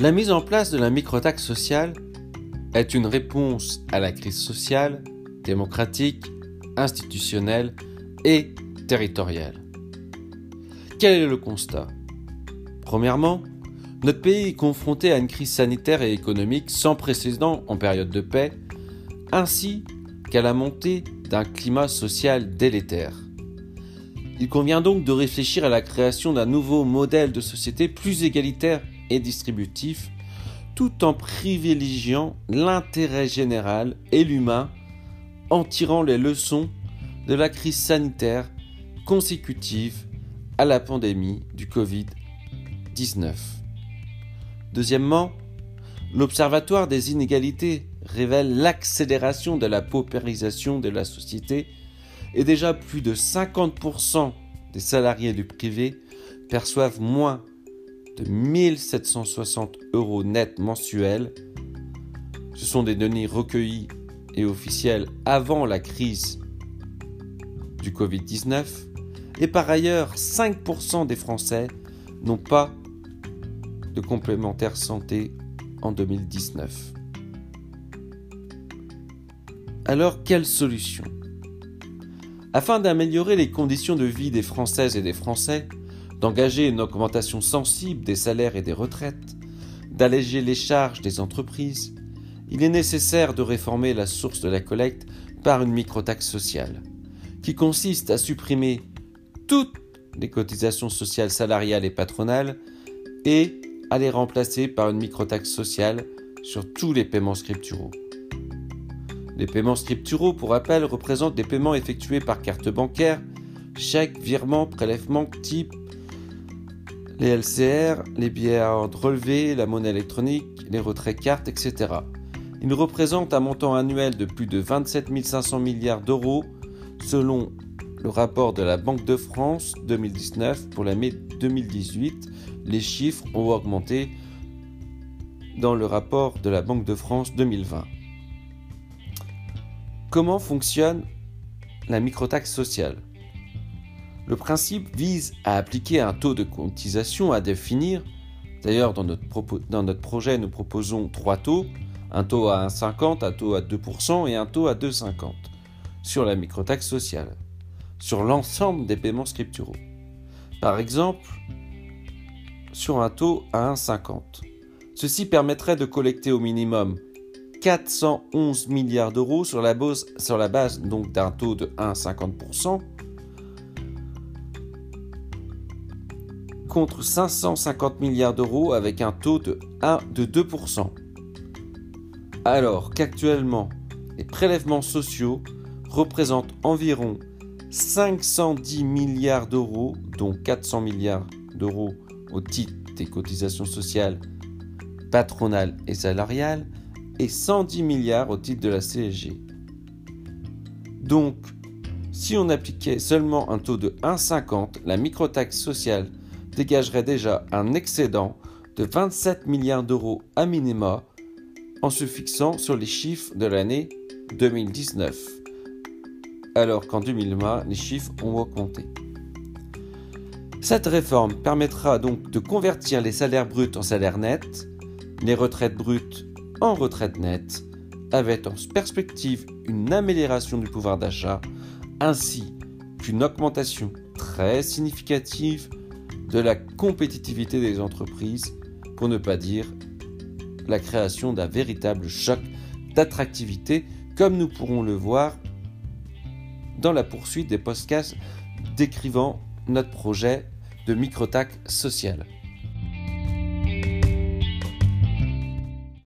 La mise en place de la microtaxe sociale est une réponse à la crise sociale, démocratique, institutionnelle et territoriale. Quel est le constat? Premièrement, notre pays est confronté à une crise sanitaire et économique sans précédent en période de paix, ainsi qu'à la montée d'un climat social délétère. Il convient donc de réfléchir à la création d'un nouveau modèle de société plus égalitaire et distributif, tout en privilégiant l'intérêt général et l'humain, en tirant les leçons de la crise sanitaire consécutive à la pandémie du Covid-19. Deuxièmement, l'Observatoire des inégalités révèle l'accélération de la paupérisation de la société et déjà plus de 50% des salariés du privé perçoivent moins de 1760 euros net mensuels. Ce sont des données recueillies et officielles avant la crise du Covid-19. Et par ailleurs, 5% des Français n'ont pas de complémentaire santé en 2019. Alors, quelle solution? Afin d'améliorer les conditions de vie des Françaises et des Français, d'engager une augmentation sensible des salaires et des retraites, d'alléger les charges des entreprises, il est nécessaire de réformer la source de la collecte par une microtaxe sociale, qui consiste à supprimer toutes les cotisations sociales salariales et patronales et à les remplacer par une microtaxe sociale sur tous les paiements scripturaux. Les paiements scripturaux, pour rappel, représentent des paiements effectués par carte bancaire, chèque, virement, prélèvement type, les LCR, les billets à ordre relevé, la monnaie électronique, les retraits cartes, etc. Ils représentent un montant annuel de plus de 27 500 milliards d'euros selon le rapport de la Banque de France 2019 pour l'année 2018 les chiffres ont augmenté dans le rapport de la Banque de France 2020. Comment fonctionne la microtaxe sociale? Le principe vise à appliquer un taux de cotisation à définir. D'ailleurs, dans notre, projet, nous proposons trois taux un taux à 1,50, un taux à 2% et un taux à 2,50 sur la microtaxe sociale, sur l'ensemble des paiements scripturaux. Par exemple, sur un taux à 1,50. Ceci permettrait de collecter au minimum 411 milliards d'euros sur la base, sur la base donc d'un taux de 1,50% contre 550 milliards d'euros avec un taux de, 1, de 2%. Alors qu'actuellement, les prélèvements sociaux représentent environ 510 milliards d'euros, dont 400 milliards d'euros au titre des cotisations sociales patronales et salariales et 110 milliards au titre de la CSG. Donc, si on appliquait seulement un taux de 1,50, la microtaxe sociale dégagerait déjà un excédent de 27 milliards d'euros à minima en se fixant sur les chiffres de l'année 2019, alors qu'en 2020, les chiffres ont augmenté. Cette réforme permettra donc de convertir les salaires bruts en salaires nets, les retraites brutes en retraites nettes, avec en perspective une amélioration du pouvoir d'achat ainsi qu'une augmentation très significative de la compétitivité des entreprises, pour ne pas dire la création d'un véritable choc d'attractivité, comme nous pourrons le voir dans la poursuite des podcasts décrivant notre projet de microtac social.